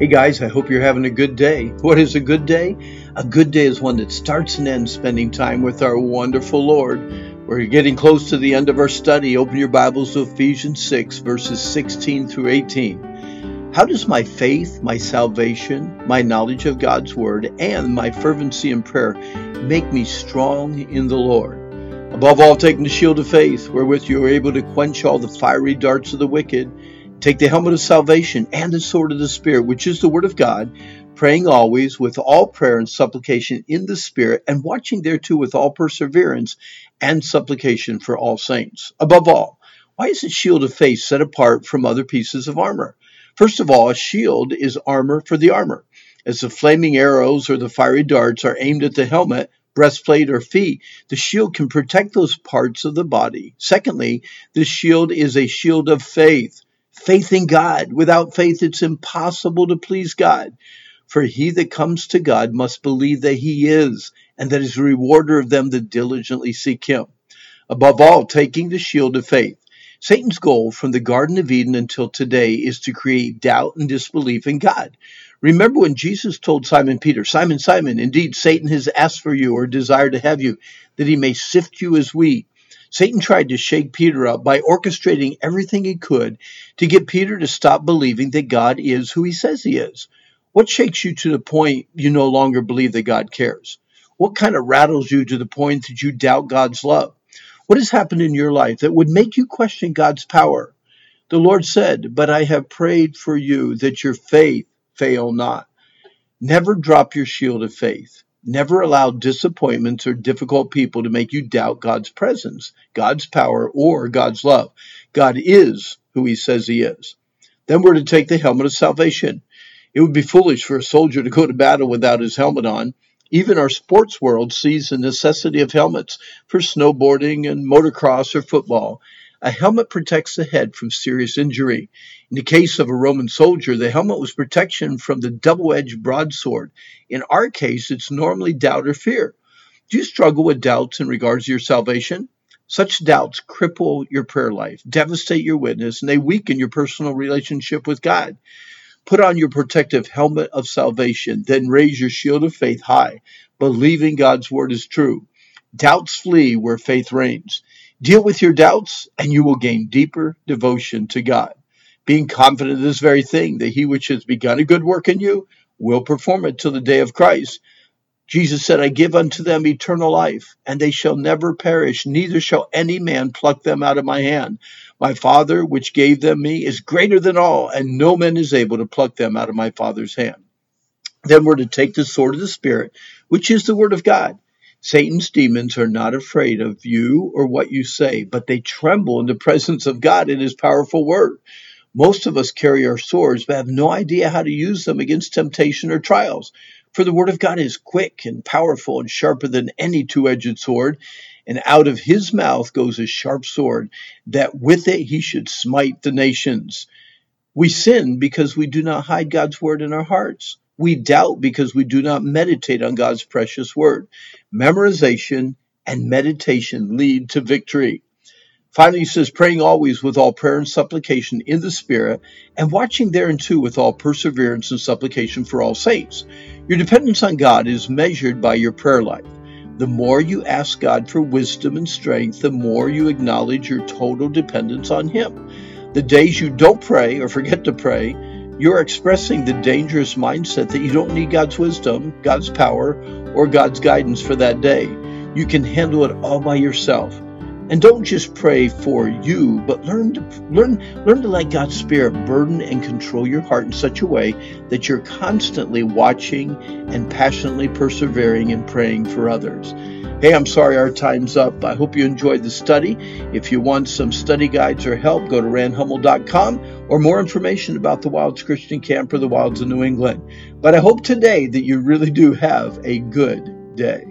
Hey guys, I hope you're having a good day. What is a good day? A good day is one that starts and ends spending time with our wonderful Lord. We're getting close to the end of our study. Open your Bibles to Ephesians 6, verses 16 through 18. How does my faith, my salvation, my knowledge of God's Word, and my fervency in prayer make me strong in the Lord? Above all, taking the shield of faith, wherewith you are able to quench all the fiery darts of the wicked Take the helmet of salvation and the sword of the Spirit, which is the Word of God, praying always with all prayer and supplication in the Spirit, and watching thereto with all perseverance and supplication for all saints. Above all, why is the shield of faith set apart from other pieces of armor? First of all, a shield is armor for the armor. As the flaming arrows or the fiery darts are aimed at the helmet, breastplate, or feet, the shield can protect those parts of the body. Secondly, the shield is a shield of faith faith in God. Without faith, it's impossible to please God. For he that comes to God must believe that he is, and that is a rewarder of them that diligently seek him. Above all, taking the shield of faith. Satan's goal from the Garden of Eden until today is to create doubt and disbelief in God. Remember when Jesus told Simon Peter, Simon, Simon, indeed Satan has asked for you or desired to have you, that he may sift you as wheat. Satan tried to shake Peter up by orchestrating everything he could to get Peter to stop believing that God is who he says he is. What shakes you to the point you no longer believe that God cares? What kind of rattles you to the point that you doubt God's love? What has happened in your life that would make you question God's power? The Lord said, But I have prayed for you that your faith fail not. Never drop your shield of faith. Never allow disappointments or difficult people to make you doubt God's presence, God's power, or God's love. God is who he says he is. Then we're to take the helmet of salvation. It would be foolish for a soldier to go to battle without his helmet on. Even our sports world sees the necessity of helmets for snowboarding and motocross or football. A helmet protects the head from serious injury. In the case of a Roman soldier, the helmet was protection from the double edged broadsword. In our case, it's normally doubt or fear. Do you struggle with doubts in regards to your salvation? Such doubts cripple your prayer life, devastate your witness, and they weaken your personal relationship with God. Put on your protective helmet of salvation, then raise your shield of faith high, believing God's word is true. Doubts flee where faith reigns. Deal with your doubts, and you will gain deeper devotion to God. Being confident of this very thing, that he which has begun a good work in you will perform it till the day of Christ. Jesus said, I give unto them eternal life, and they shall never perish, neither shall any man pluck them out of my hand. My Father, which gave them me, is greater than all, and no man is able to pluck them out of my Father's hand. Then we're to take the sword of the Spirit, which is the Word of God Satan's demons are not afraid of you or what you say, but they tremble in the presence of God and his powerful word. Most of us carry our swords, but have no idea how to use them against temptation or trials. For the word of God is quick and powerful and sharper than any two edged sword, and out of his mouth goes a sharp sword, that with it he should smite the nations. We sin because we do not hide God's word in our hearts. We doubt because we do not meditate on God's precious word. Memorization and meditation lead to victory. Finally, he says, praying always with all prayer and supplication in the Spirit, and watching thereunto with all perseverance and supplication for all saints. Your dependence on God is measured by your prayer life. The more you ask God for wisdom and strength, the more you acknowledge your total dependence on Him. The days you don't pray or forget to pray, you're expressing the dangerous mindset that you don't need God's wisdom, God's power, or God's guidance for that day. You can handle it all by yourself. And don't just pray for you, but learn to learn learn to let God's Spirit burden and control your heart in such a way that you're constantly watching and passionately persevering and praying for others. Hey, I'm sorry our time's up. I hope you enjoyed the study. If you want some study guides or help, go to randhummel.com or more information about the Wilds Christian Camp or the Wilds of New England. But I hope today that you really do have a good day.